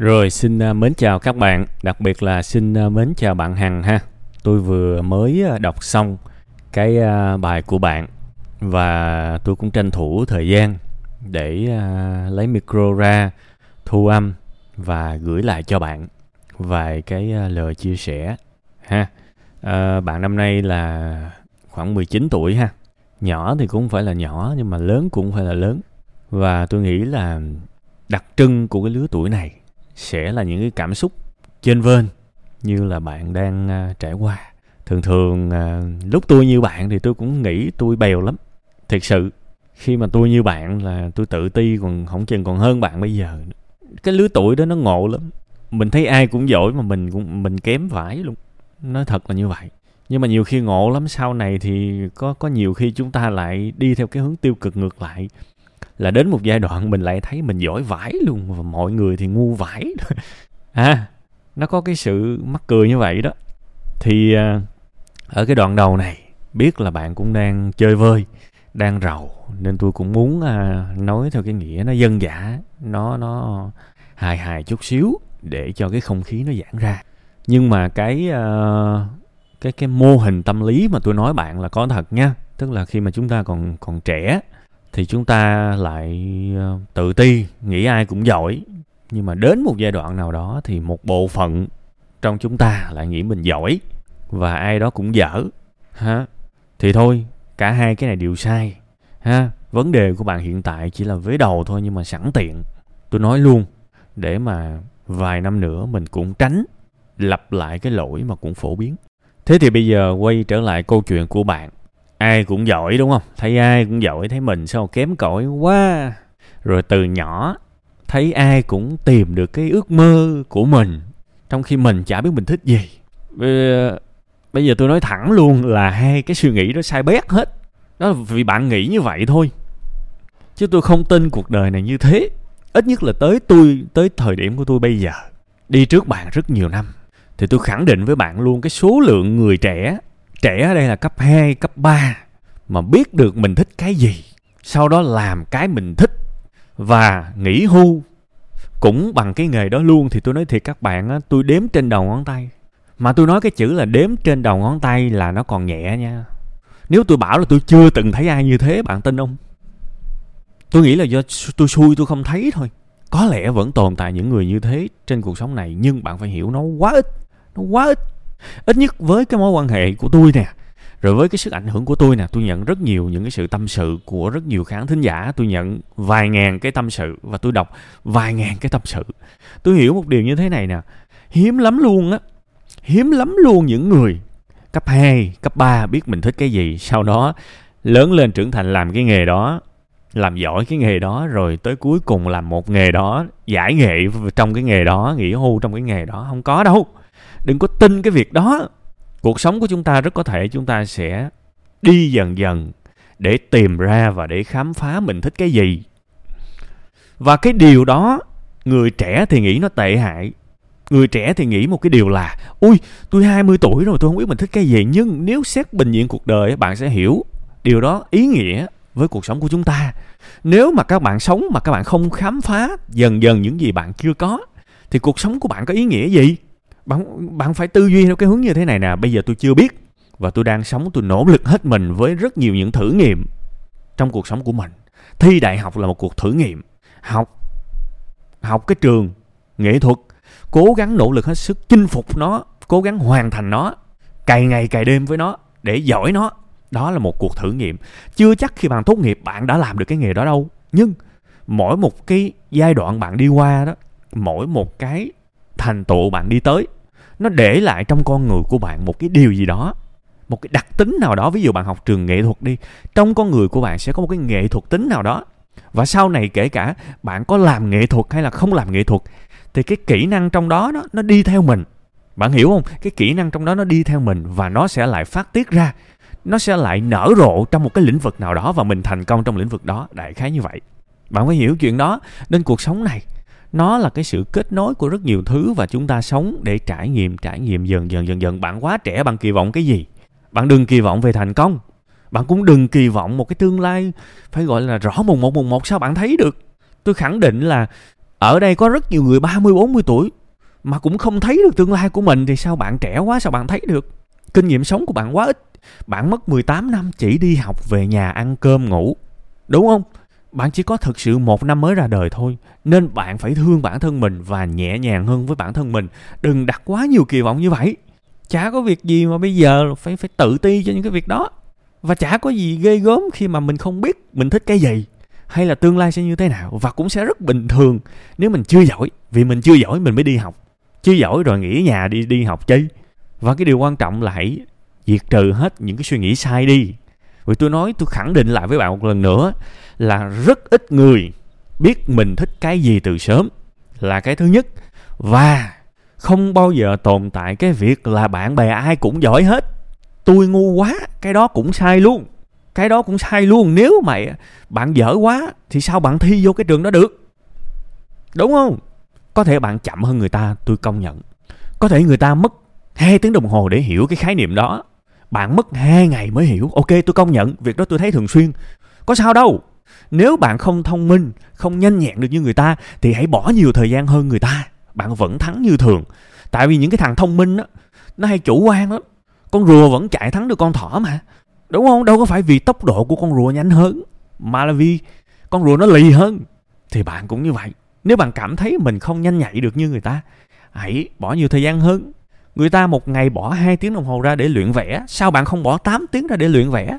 Rồi xin à, mến chào các bạn, đặc biệt là xin à, mến chào bạn Hằng ha. Tôi vừa mới à, đọc xong cái bài của bạn và tôi cũng tranh thủ thời gian để lấy micro ra thu âm và gửi lại cho bạn vài cái lời chia sẻ ha. À, bạn năm nay là khoảng 19 tuổi ha. Nhỏ thì cũng không phải là nhỏ nhưng mà lớn cũng phải là lớn. Và tôi nghĩ là đặc trưng của cái lứa tuổi này sẽ là những cái cảm xúc trên vên như là bạn đang uh, trải qua. Thường thường uh, lúc tôi như bạn thì tôi cũng nghĩ tôi bèo lắm. Thiệt sự khi mà tôi như bạn là tôi tự ti còn không chừng còn hơn bạn bây giờ cái lứa tuổi đó nó ngộ lắm. Mình thấy ai cũng giỏi mà mình cũng mình kém vãi luôn. Nói thật là như vậy. Nhưng mà nhiều khi ngộ lắm. Sau này thì có có nhiều khi chúng ta lại đi theo cái hướng tiêu cực ngược lại là đến một giai đoạn mình lại thấy mình giỏi vãi luôn và mọi người thì ngu vãi. À nó có cái sự mắc cười như vậy đó. Thì à, ở cái đoạn đầu này biết là bạn cũng đang chơi vơi đang rầu nên tôi cũng muốn à, nói theo cái nghĩa nó dân dã nó nó hài hài chút xíu để cho cái không khí nó giãn ra. Nhưng mà cái à, cái cái mô hình tâm lý mà tôi nói bạn là có thật nha. Tức là khi mà chúng ta còn còn trẻ thì chúng ta lại ờ, tự ti, nghĩ ai cũng giỏi. Nhưng mà đến một giai đoạn nào đó thì một bộ phận trong chúng ta lại nghĩ mình giỏi và ai đó cũng dở, ha? Thì thôi, cả hai cái này đều sai, ha? Vấn đề của bạn hiện tại chỉ là vế đầu thôi nhưng mà sẵn tiện. Tôi nói luôn, để mà vài năm nữa mình cũng tránh lặp lại cái lỗi mà cũng phổ biến. Thế thì bây giờ quay trở lại câu chuyện của bạn ai cũng giỏi đúng không? Thấy ai cũng giỏi thấy mình sao kém cỏi quá. Rồi từ nhỏ thấy ai cũng tìm được cái ước mơ của mình trong khi mình chả biết mình thích gì. Bây, giờ tôi nói thẳng luôn là hai cái suy nghĩ đó sai bét hết. Đó là vì bạn nghĩ như vậy thôi. Chứ tôi không tin cuộc đời này như thế. Ít nhất là tới tôi tới thời điểm của tôi bây giờ. Đi trước bạn rất nhiều năm thì tôi khẳng định với bạn luôn cái số lượng người trẻ trẻ ở đây là cấp 2, cấp 3 mà biết được mình thích cái gì sau đó làm cái mình thích và nghỉ hưu. Cũng bằng cái nghề đó luôn thì tôi nói thiệt các bạn á tôi đếm trên đầu ngón tay. Mà tôi nói cái chữ là đếm trên đầu ngón tay là nó còn nhẹ nha. Nếu tôi bảo là tôi chưa từng thấy ai như thế bạn tin không? Tôi nghĩ là do tôi xui tôi không thấy thôi. Có lẽ vẫn tồn tại những người như thế trên cuộc sống này nhưng bạn phải hiểu nó quá ít nó quá ít ít nhất với cái mối quan hệ của tôi nè rồi với cái sức ảnh hưởng của tôi nè tôi nhận rất nhiều những cái sự tâm sự của rất nhiều khán thính giả. Tôi nhận vài ngàn cái tâm sự và tôi đọc vài ngàn cái tâm sự. Tôi hiểu một điều như thế này nè hiếm lắm luôn á hiếm lắm luôn những người cấp 2, cấp 3 biết mình thích cái gì sau đó lớn lên trưởng thành làm cái nghề đó làm giỏi cái nghề đó rồi tới cuối cùng làm một nghề đó giải nghệ trong cái nghề đó nghỉ hưu trong cái nghề đó. Không có đâu đừng có tin cái việc đó. Cuộc sống của chúng ta rất có thể chúng ta sẽ đi dần dần để tìm ra và để khám phá mình thích cái gì. Và cái điều đó, người trẻ thì nghĩ nó tệ hại. Người trẻ thì nghĩ một cái điều là, ui, tôi 20 tuổi rồi, tôi không biết mình thích cái gì. Nhưng nếu xét bình diện cuộc đời bạn sẽ hiểu điều đó ý nghĩa với cuộc sống của chúng ta. Nếu mà các bạn sống mà các bạn không khám phá dần dần những gì bạn chưa có, thì cuộc sống của bạn có ý nghĩa gì? Bạn bạn phải tư duy theo cái hướng như thế này nè. Bây giờ tôi chưa biết và tôi đang sống, tôi nỗ lực hết mình với rất nhiều những thử nghiệm trong cuộc sống của mình. Thi đại học là một cuộc thử nghiệm. Học học cái trường nghệ thuật, cố gắng nỗ lực hết sức chinh phục nó, cố gắng hoàn thành nó, cày ngày cày đêm với nó, để giỏi nó. Đó là một cuộc thử nghiệm. Chưa chắc khi bạn tốt nghiệp, bạn đã làm được cái nghề đó đâu. Nhưng mỗi một cái giai đoạn bạn đi qua đó, mỗi một cái thành tựu bạn đi tới. Nó để lại trong con người của bạn một cái điều gì đó một cái đặc tính nào đó. Ví dụ bạn học trường nghệ thuật đi trong con người của bạn sẽ có một cái nghệ thuật tính nào đó. Và sau này kể cả bạn có làm nghệ thuật hay là không làm nghệ thuật thì cái kỹ năng trong đó nó, nó đi theo mình. Bạn hiểu không? Cái kỹ năng trong đó nó đi theo mình và nó sẽ lại phát tiết ra. Nó sẽ lại nở rộ trong một cái lĩnh vực nào đó và mình thành công trong lĩnh vực đó. Đại khái như vậy. Bạn phải hiểu chuyện đó nên cuộc sống này? Nó là cái sự kết nối của rất nhiều thứ và chúng ta sống để trải nghiệm trải nghiệm dần dần dần dần. Bạn quá trẻ, bạn kỳ vọng cái gì? Bạn đừng kỳ vọng về thành công. Bạn cũng đừng kỳ vọng một cái tương lai phải gọi là rõ mùng một mùng một. Sao bạn thấy được? Tôi khẳng định là ở đây có rất nhiều người 30 40 tuổi mà cũng không thấy được tương lai của mình. Thì sao bạn trẻ quá, sao bạn thấy được? Kinh nghiệm sống của bạn quá ít. Bạn mất 18 năm chỉ đi học về nhà ăn cơm ngủ. Đúng không? Bạn chỉ có thực sự một năm mới ra đời thôi, nên bạn phải thương bản thân mình và nhẹ nhàng hơn với bản thân mình. Đừng đặt quá nhiều kỳ vọng như vậy. Chả có việc gì mà bây giờ phải phải tự ti cho những cái việc đó. Và chả có gì ghê gớm khi mà mình không biết mình thích cái gì, hay là tương lai sẽ như thế nào. Và cũng sẽ rất bình thường nếu mình chưa giỏi, vì mình chưa giỏi mình mới đi học. Chưa giỏi rồi nghỉ nhà đi đi học chi. Và cái điều quan trọng là hãy diệt trừ hết những cái suy nghĩ sai đi vì tôi nói, tôi khẳng định lại với bạn một lần nữa là rất ít người biết mình thích cái gì từ sớm. Là cái thứ nhất. Và không bao giờ tồn tại cái việc là bạn bè ai cũng giỏi hết. Tôi ngu quá, cái đó cũng sai luôn. Cái đó cũng sai luôn. Nếu mà bạn dở quá, thì sao bạn thi vô cái trường đó được? Đúng không? Có thể bạn chậm hơn người ta, tôi công nhận. Có thể người ta mất hai tiếng đồng hồ để hiểu cái khái niệm đó bạn mất hai ngày mới hiểu. Ok, tôi công nhận, việc đó tôi thấy thường xuyên. Có sao đâu. Nếu bạn không thông minh, không nhanh nhẹn được như người ta, thì hãy bỏ nhiều thời gian hơn người ta. Bạn vẫn thắng như thường. Tại vì những cái thằng thông minh á, nó hay chủ quan lắm. Con rùa vẫn chạy thắng được con thỏ mà. Đúng không? Đâu có phải vì tốc độ của con rùa nhanh hơn, mà là vì con rùa nó lì hơn. Thì bạn cũng như vậy. Nếu bạn cảm thấy mình không nhanh nhạy được như người ta, hãy bỏ nhiều thời gian hơn người ta một ngày bỏ 2 tiếng đồng hồ ra để luyện vẽ. Sao bạn không bỏ 8 tiếng ra để luyện vẽ?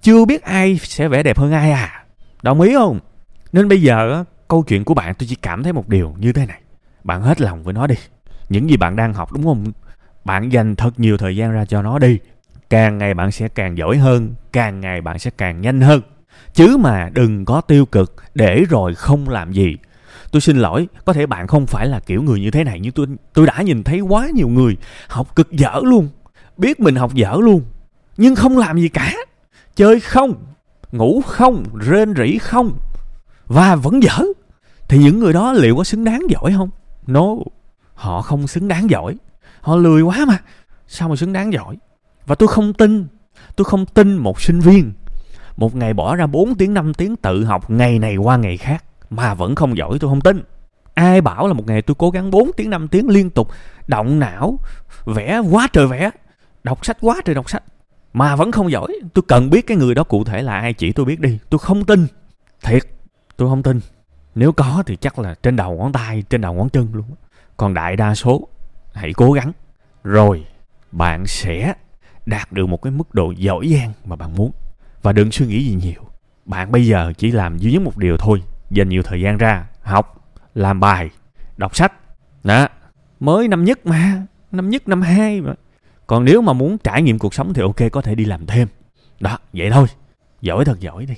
Chưa biết ai sẽ vẽ đẹp hơn ai à? Đồng ý không? Nên bây giờ câu chuyện của bạn tôi chỉ cảm thấy một điều như thế này. Bạn hết lòng với nó đi. Những gì bạn đang học, đúng không? Bạn dành thật nhiều thời gian ra cho nó đi. Càng ngày bạn sẽ càng giỏi hơn, càng ngày bạn sẽ càng nhanh hơn. Chứ mà đừng có tiêu cực, để rồi không làm gì tôi xin lỗi, có thể bạn không phải là kiểu người như thế này, nhưng tôi tôi đã nhìn thấy quá nhiều người học cực dở luôn, biết mình học dở luôn, nhưng không làm gì cả, chơi không, ngủ không, rên rỉ không, và vẫn dở. Thì những người đó liệu có xứng đáng giỏi không? No, họ không xứng đáng giỏi, họ lười quá mà, sao mà xứng đáng giỏi? Và tôi không tin, tôi không tin một sinh viên một ngày bỏ ra 4 tiếng 5 tiếng tự học ngày này qua ngày khác mà vẫn không giỏi, tôi không tin. Ai bảo là một ngày tôi cố gắng 4 tiếng 5 tiếng liên tục, động não, vẽ quá trời vẽ, đọc sách quá trời đọc sách, mà vẫn không giỏi. Tôi cần biết cái người đó cụ thể là ai, chỉ tôi biết đi. Tôi không tin. Thiệt, tôi không tin. Nếu có thì chắc là trên đầu ngón tay, trên đầu ngón chân luôn. Còn đại đa số, hãy cố gắng. Rồi, bạn sẽ đạt được một cái mức độ giỏi giang mà bạn muốn. Và đừng suy nghĩ gì nhiều. Bạn bây giờ chỉ làm duy nhất một điều thôi dành nhiều thời gian ra học, làm bài, đọc sách. Đó, mới năm nhất mà, năm nhất, năm hai mà. Còn nếu mà muốn trải nghiệm cuộc sống thì ok, có thể đi làm thêm. Đó, vậy thôi. Giỏi thật giỏi đi.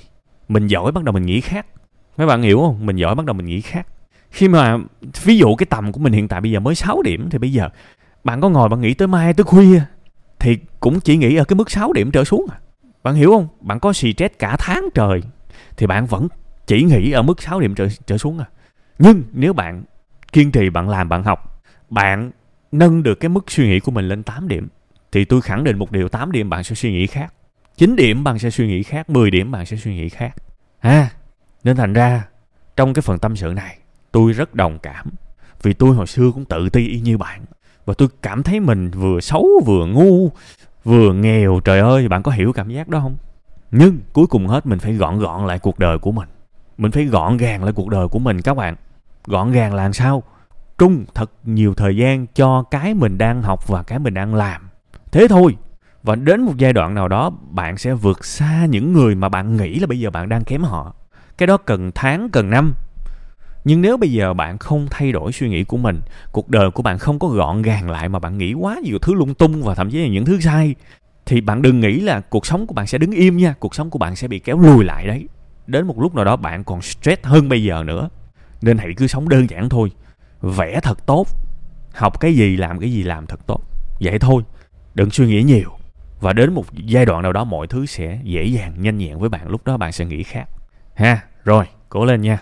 Mình giỏi bắt đầu mình nghĩ khác. Mấy bạn hiểu không? Mình giỏi bắt đầu mình nghĩ khác. Khi mà ví dụ cái tầm của mình hiện tại bây giờ mới 6 điểm thì bây giờ, bạn có ngồi bạn nghĩ tới mai, tới khuya thì cũng chỉ nghĩ ở cái mức 6 điểm trở xuống à. Bạn hiểu không? Bạn có stress cả tháng trời thì bạn vẫn chỉ nghĩ ở mức 6 điểm trở, trở xuống à. Nhưng nếu bạn kiên trì bạn làm bạn học, bạn nâng được cái mức suy nghĩ của mình lên 8 điểm thì tôi khẳng định một điều 8 điểm bạn sẽ suy nghĩ khác. 9 điểm bạn sẽ suy nghĩ khác, 10 điểm bạn sẽ suy nghĩ khác. Ha. Nên thành ra trong cái phần tâm sự này tôi rất đồng cảm vì tôi hồi xưa cũng tự ti y như bạn và tôi cảm thấy mình vừa xấu vừa ngu vừa nghèo trời ơi bạn có hiểu cảm giác đó không nhưng cuối cùng hết mình phải gọn gọn lại cuộc đời của mình mình phải gọn gàng lại cuộc đời của mình các bạn. Gọn gàng là sao? Trung thật nhiều thời gian cho cái mình đang học và cái mình đang làm. Thế thôi. Và đến một giai đoạn nào đó, bạn sẽ vượt xa những người mà bạn nghĩ là bây giờ bạn đang kém họ. Cái đó cần tháng, cần năm. Nhưng nếu bây giờ bạn không thay đổi suy nghĩ của mình, cuộc đời của bạn không có gọn gàng lại mà bạn nghĩ quá nhiều thứ lung tung và thậm chí là những thứ sai, thì bạn đừng nghĩ là cuộc sống của bạn sẽ đứng im nha, cuộc sống của bạn sẽ bị kéo lùi lại đấy đến một lúc nào đó bạn còn stress hơn bây giờ nữa. Nên hãy cứ sống đơn giản thôi. Vẽ thật tốt. Học cái gì, làm cái gì, làm thật tốt. Vậy thôi. Đừng suy nghĩ nhiều. Và đến một giai đoạn nào đó mọi thứ sẽ dễ dàng, nhanh nhẹn với bạn. Lúc đó bạn sẽ nghĩ khác. Ha, rồi, cố lên nha.